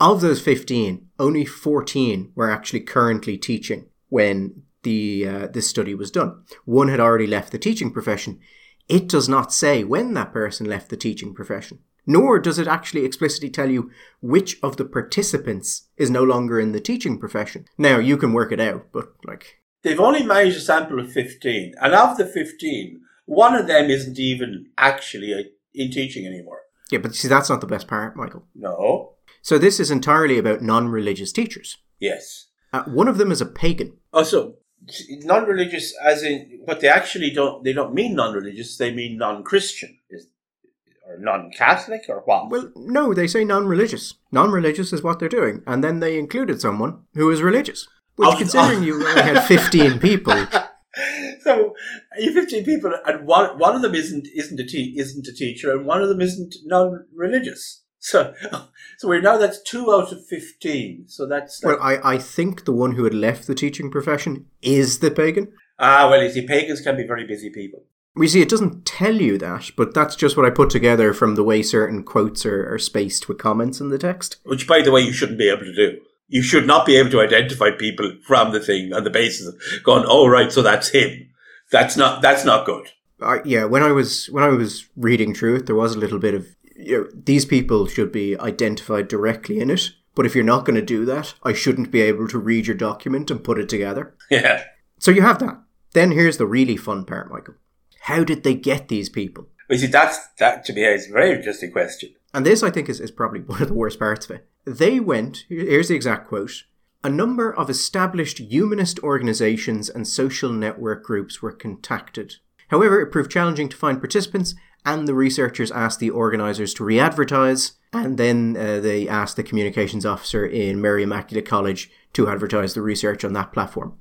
Of those 15, only 14 were actually currently teaching when the uh, this study was done. One had already left the teaching profession. It does not say when that person left the teaching profession, nor does it actually explicitly tell you which of the participants is no longer in the teaching profession. Now you can work it out, but like they've only managed a sample of fifteen, and of the fifteen, one of them isn't even actually uh, in teaching anymore. Yeah, but see, that's not the best part, Michael. No. So this is entirely about non-religious teachers. Yes. Uh, one of them is a pagan. Oh, so non-religious as in but they actually don't they don't mean non-religious they mean non-christian. Is or non-catholic or what? Well no they say non-religious. Non-religious is what they're doing. And then they included someone who is religious which oh, considering oh. you only had 15 people. So you 15 people and one one of them isn't isn't a te- isn't a teacher and one of them isn't non-religious so, so we're now that's two out of fifteen. So that's like, well, I I think the one who had left the teaching profession is the pagan. Ah, well, you see, pagans can be very busy people. We see, it doesn't tell you that, but that's just what I put together from the way certain quotes are, are spaced with comments in the text. Which, by the way, you shouldn't be able to do. You should not be able to identify people from the thing on the basis of going, "Oh, right, so that's him." That's not that's not good. yeah, when I was when I was reading through it, there was a little bit of you know, these people should be identified directly in it. But if you're not going to do that, I shouldn't be able to read your document and put it together. Yeah. So you have that. Then here's the really fun part, Michael. How did they get these people? Well, you see, that's, that to me is a very interesting question. And this, I think, is, is probably one of the worst parts of it. They went, here's the exact quote a number of established humanist organizations and social network groups were contacted. However, it proved challenging to find participants, and the researchers asked the organizers to re advertise, and then uh, they asked the communications officer in Mary Immaculate College to advertise the research on that platform.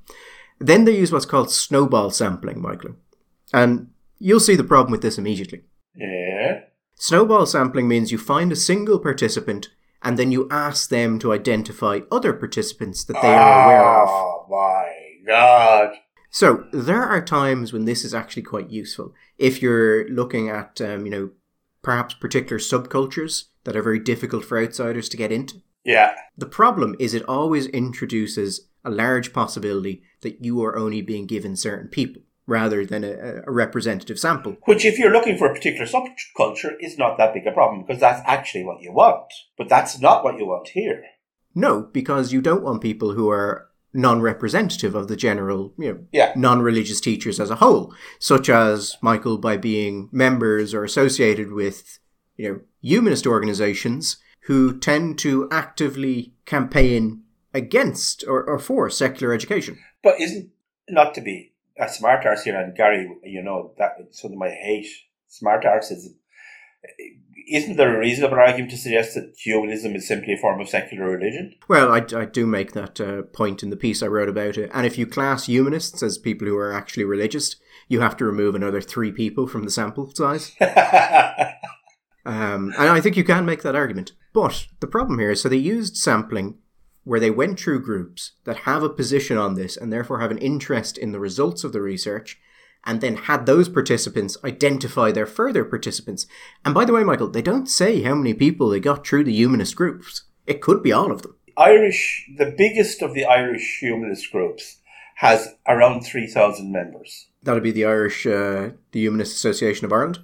Then they used what's called snowball sampling, Michael. And you'll see the problem with this immediately. Yeah. Snowball sampling means you find a single participant and then you ask them to identify other participants that they are aware of. Oh my god. So there are times when this is actually quite useful. If you're looking at, um, you know, perhaps particular subcultures that are very difficult for outsiders to get into. Yeah. The problem is it always introduces a large possibility that you are only being given certain people rather than a, a representative sample. Which, if you're looking for a particular subculture, is not that big a problem because that's actually what you want. But that's not what you want here. No, because you don't want people who are non-representative of the general, you know, Yeah. non-religious teachers as a whole, such as Michael by being members or associated with, you know, humanist organizations who tend to actively campaign against or, or for secular education. But isn't not to be a smart arse here, and Gary, you know that something I hate. Smart arse is. Isn't there a reasonable argument to suggest that humanism is simply a form of secular religion? Well, I, I do make that uh, point in the piece I wrote about it. And if you class humanists as people who are actually religious, you have to remove another three people from the sample size. Um, and I think you can make that argument. But the problem here is so they used sampling where they went through groups that have a position on this and therefore have an interest in the results of the research and then had those participants identify their further participants. And by the way, Michael, they don't say how many people they got through the humanist groups. It could be all of them. Irish, the biggest of the Irish humanist groups, has around 3,000 members. That'd be the Irish, uh, the Humanist Association of Ireland.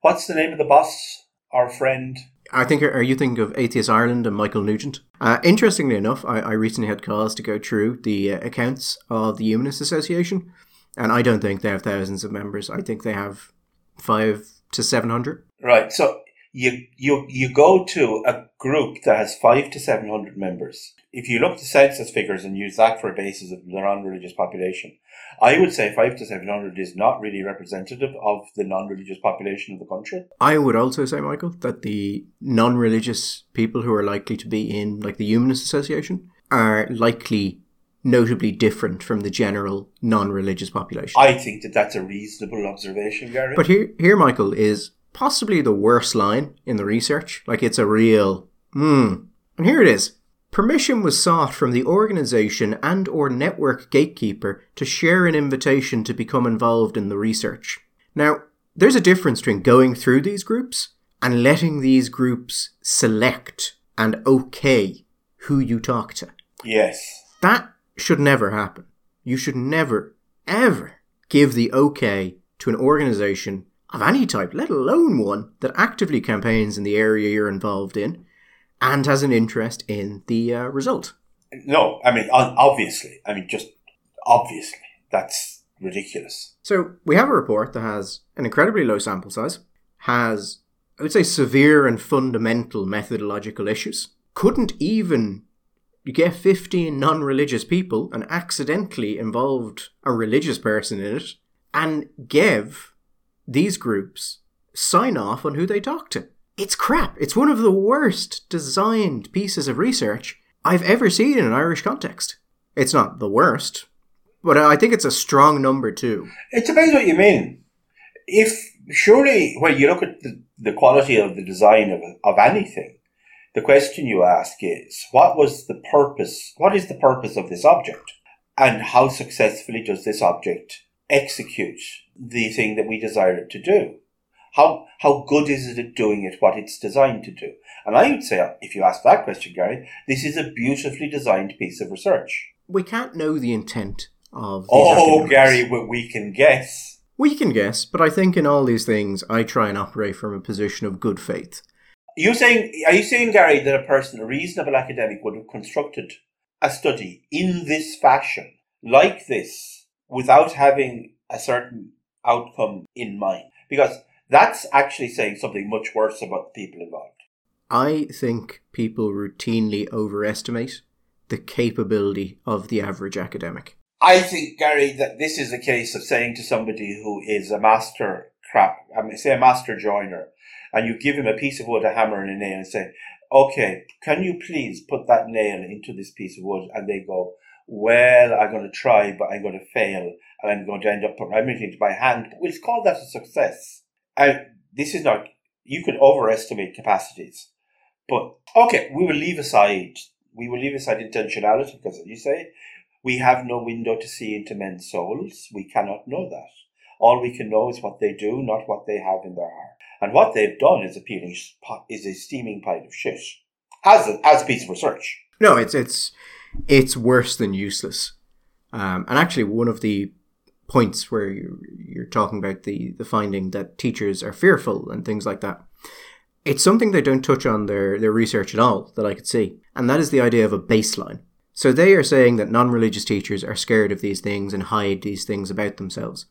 What's the name of the boss? Our friend? I think, are you thinking of Atheist Ireland and Michael Nugent? Uh, interestingly enough, I, I recently had cause to go through the uh, accounts of the Humanist Association, and I don't think they have thousands of members. I think they have five to seven hundred. Right. So you you you go to a group that has five to seven hundred members. If you look at the census figures and use that for a basis of the non-religious population, I would say five to seven hundred is not really representative of the non-religious population of the country. I would also say, Michael, that the non-religious people who are likely to be in, like the Humanist Association, are likely notably different from the general non-religious population. I think that that's a reasonable observation, Gary. But here, here, Michael, is possibly the worst line in the research. Like it's a real, hmm. And here it is. Permission was sought from the organization and or network gatekeeper to share an invitation to become involved in the research. Now, there's a difference between going through these groups and letting these groups select and okay who you talk to. yes. That should never happen. You should never, ever give the okay to an organization of any type, let alone one that actively campaigns in the area you're involved in and has an interest in the uh, result. No, I mean obviously. I mean just obviously. That's ridiculous. So we have a report that has an incredibly low sample size, has, I would say, severe and fundamental methodological issues, couldn't even get 15 non religious people and accidentally involved a religious person in it, and give these groups sign off on who they talk to. It's crap. It's one of the worst designed pieces of research I've ever seen in an Irish context. It's not the worst, but I think it's a strong number too. It depends what you mean. If surely when you look at the, the quality of the design of, of anything, the question you ask is, what was the purpose? What is the purpose of this object? And how successfully does this object execute the thing that we desire it to do? How, how good is it at doing it what it's designed to do? And I would say, if you ask that question, Gary, this is a beautifully designed piece of research. We can't know the intent of Oh, academics. Gary, we we can guess. We can guess, but I think in all these things I try and operate from a position of good faith. You saying? Are you saying, Gary, that a person, a reasonable academic, would have constructed a study in this fashion, like this, without having a certain outcome in mind? Because that's actually saying something much worse about the people involved. I think people routinely overestimate the capability of the average academic. I think, Gary, that this is a case of saying to somebody who is a master crap, I mean, say a master joiner, and you give him a piece of wood, a hammer, and a nail, and say, okay, can you please put that nail into this piece of wood? And they go, well, I'm going to try, but I'm going to fail, and I'm going to end up putting everything into my hand. We'll call that a success. And this is not, you can overestimate capacities. But, okay, we will leave aside, we will leave aside intentionality, because as you say, we have no window to see into men's souls. We cannot know that. All we can know is what they do, not what they have in their heart. And what they've done is appealing is a steaming pile of shit as a, as a piece of research. No, it's it's it's worse than useless. Um, and actually, one of the points where you're, you're talking about the the finding that teachers are fearful and things like that. It's something they don't touch on their, their research at all that I could see. And that is the idea of a baseline. So they are saying that non religious teachers are scared of these things and hide these things about themselves.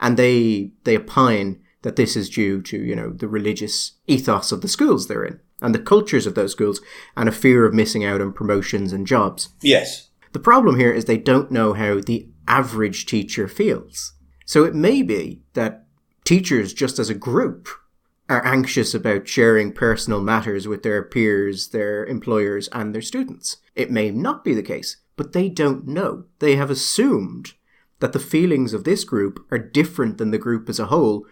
And they they opine that this is due to, you know, the religious ethos of the schools they're in and the cultures of those schools and a fear of missing out on promotions and jobs. Yes. The problem here is they don't know how the average teacher feels. So it may be that teachers, just as a group, are anxious about sharing personal matters with their peers, their employers, and their students. It may not be the case, but they don't know. They have assumed that the feelings of this group are different than the group as a whole,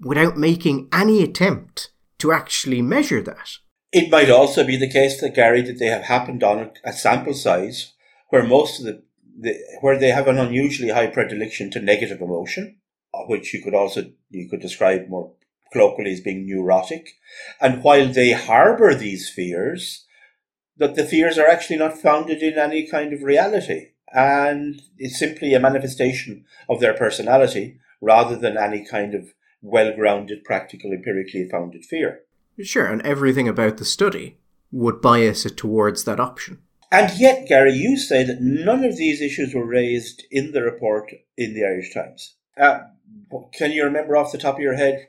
without making any attempt to actually measure that. It might also be the case that Gary that they have happened on a sample size where most of the, the where they have an unusually high predilection to negative emotion, which you could also you could describe more colloquially as being neurotic, and while they harbour these fears, that the fears are actually not founded in any kind of reality, and it's simply a manifestation of their personality rather than any kind of well grounded, practical, empirically founded fear. Sure, and everything about the study would bias it towards that option. And yet, Gary, you say that none of these issues were raised in the report in the Irish Times. Uh, can you remember off the top of your head,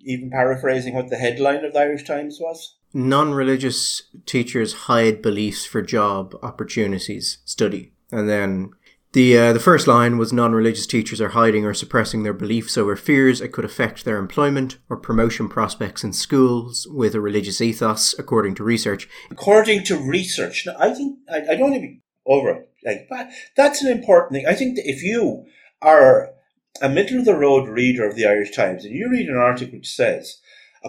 even paraphrasing what the headline of the Irish Times was? Non religious teachers hide beliefs for job opportunities study. And then the uh, the first line was non-religious teachers are hiding or suppressing their beliefs over fears it could affect their employment or promotion prospects in schools with a religious ethos, according to research. According to research, now, I think I, I don't even over. Like that's an important thing. I think that if you are a middle of the road reader of the Irish Times and you read an article which says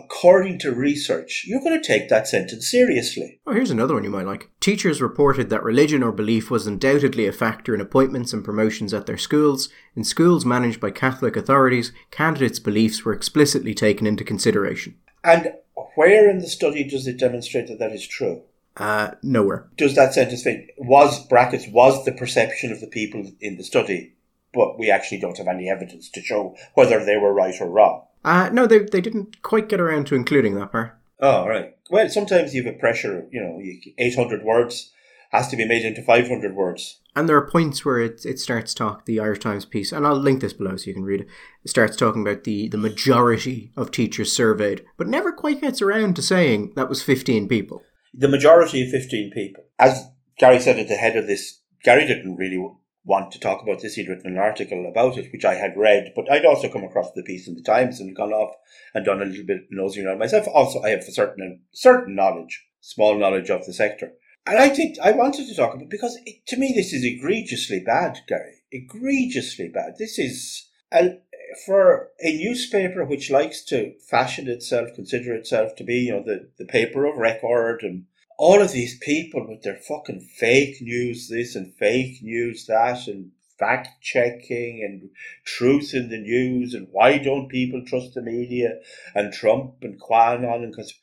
according to research, you're going to take that sentence seriously. Oh, here's another one you might like. Teachers reported that religion or belief was undoubtedly a factor in appointments and promotions at their schools. In schools managed by Catholic authorities, candidates' beliefs were explicitly taken into consideration. And where in the study does it demonstrate that that is true? Uh, nowhere. Does that sentence fit? Was brackets was the perception of the people in the study, but we actually don't have any evidence to show whether they were right or wrong. Uh, no, they, they didn't quite get around to including that part. Oh, right. Well, sometimes you have a pressure, you know, 800 words has to be made into 500 words. And there are points where it, it starts talk, the Irish Times piece, and I'll link this below so you can read it. It starts talking about the, the majority of teachers surveyed, but never quite gets around to saying that was 15 people. The majority of 15 people. As Gary said at the head of this, Gary didn't really want to talk about this. He'd written an article about it, which I had read, but I'd also come across the piece in the Times and gone off and done a little bit nosing around myself. Also, I have a certain certain knowledge, small knowledge of the sector, and I think I wanted to talk about it because it, to me this is egregiously bad, Gary. Egregiously bad. This is a, for a newspaper which likes to fashion itself, consider itself to be, you know, the, the paper of record and all of these people with their fucking fake news this and fake news that and fact checking and truth in the news and why don't people trust the media and Trump and QAnon and cause,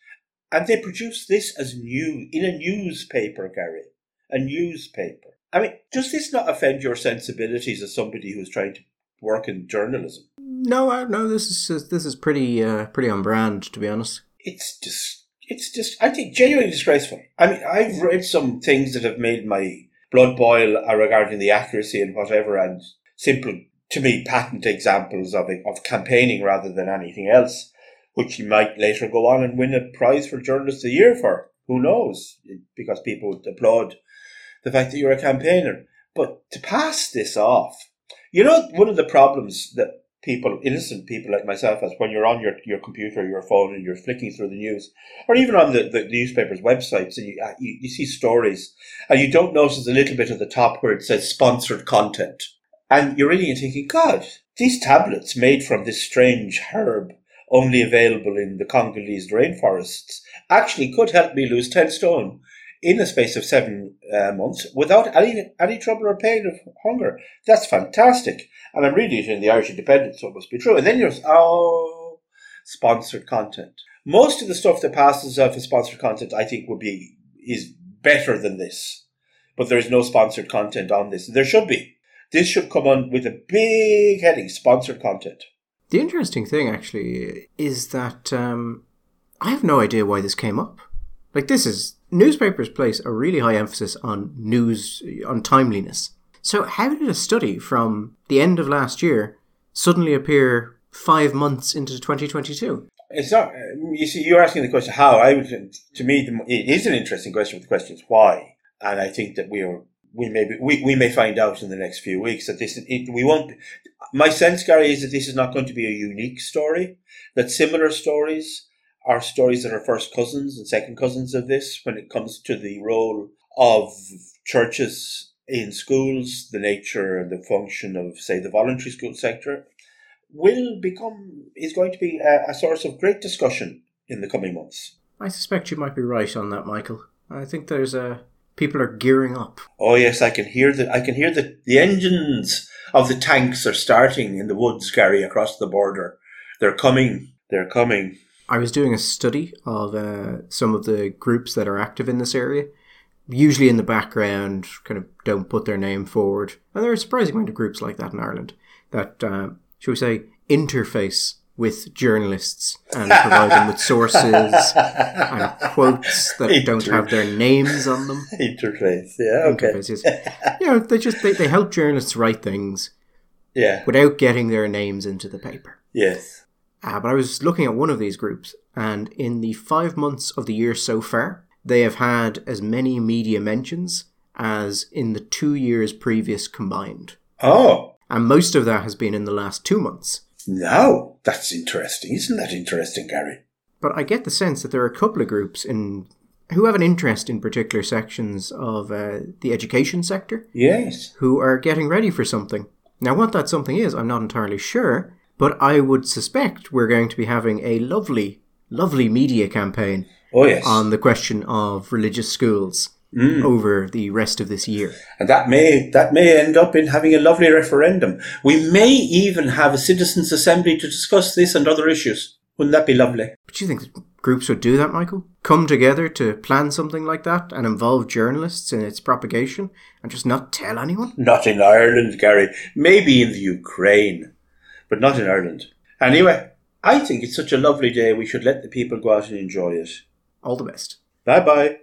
and they produce this as new in a newspaper, Gary, a newspaper. I mean, does this not offend your sensibilities as somebody who's trying to work in journalism? No, no, this is this is pretty uh, pretty on brand, to be honest. It's just it's just, I think, genuinely disgraceful. I mean, I've read some things that have made my blood boil uh, regarding the accuracy and whatever, and simple, to me, patent examples of it, of campaigning rather than anything else, which you might later go on and win a prize for Journalist of the Year for. Who knows? Because people would applaud the fact that you're a campaigner. But to pass this off, you know, one of the problems that people, innocent people like myself, as when you're on your, your computer, your phone, and you're flicking through the news, or even on the, the newspapers' websites, and you, uh, you, you see stories, and you don't notice a little bit at the top where it says sponsored content. And you're reading and thinking, God, these tablets made from this strange herb, only available in the Congolese rainforests, actually could help me lose 10 stone in the space of seven uh, months without any any trouble or pain of hunger. That's fantastic. And I'm reading it in the Irish Independent, so it must be true. And then you're, oh, sponsored content. Most of the stuff that passes off as sponsored content, I think, would be, is better than this. But there is no sponsored content on this. There should be. This should come on with a big heading, sponsored content. The interesting thing, actually, is that um, I have no idea why this came up. Like, this is newspapers place a really high emphasis on news, on timeliness. So, how did a study from the end of last year suddenly appear five months into 2022? It's not. Um, you see, you're asking the question how. I would, to me, it is an interesting question. The question is why, and I think that we are. We may be, we, we may find out in the next few weeks that this it, we won't. My sense, Gary, is that this is not going to be a unique story. That similar stories are stories that are first cousins and second cousins of this when it comes to the role of churches in schools, the nature and the function of, say, the voluntary school sector, will become, is going to be a, a source of great discussion in the coming months. I suspect you might be right on that, Michael. I think there's a people are gearing up. Oh yes, I can hear the I can hear the the engines of the tanks are starting in the woods, Gary, across the border. They're coming. They're coming. I was doing a study of uh, some of the groups that are active in this area. Usually in the background, kind of don't put their name forward. And there are a surprising amount of groups like that in Ireland that, uh, shall we say, interface with journalists and provide them with sources and quotes that Inter- don't have their names on them. Interface, yeah, okay. Interface, yes. you know, they just they, they help journalists write things, yeah, without getting their names into the paper. Yes. Uh, but I was looking at one of these groups, and in the five months of the year so far, they have had as many media mentions as in the two years previous combined. Oh. And most of that has been in the last two months. No, that's interesting. Isn't that interesting, Gary? But I get the sense that there are a couple of groups in who have an interest in particular sections of uh, the education sector. Yes. Who are getting ready for something. Now, what that something is, I'm not entirely sure, but I would suspect we're going to be having a lovely, lovely media campaign oh, yes. on the question of religious schools mm. over the rest of this year. And that may that may end up in having a lovely referendum. We may even have a citizens' assembly to discuss this and other issues. Wouldn't that be lovely? But you think groups would do that, Michael? Come together to plan something like that and involve journalists in its propagation and just not tell anyone? Not in Ireland, Gary. Maybe in the Ukraine but not in Ireland. Anyway, I think it's such a lovely day. We should let the people go out and enjoy it. All the best. Bye bye.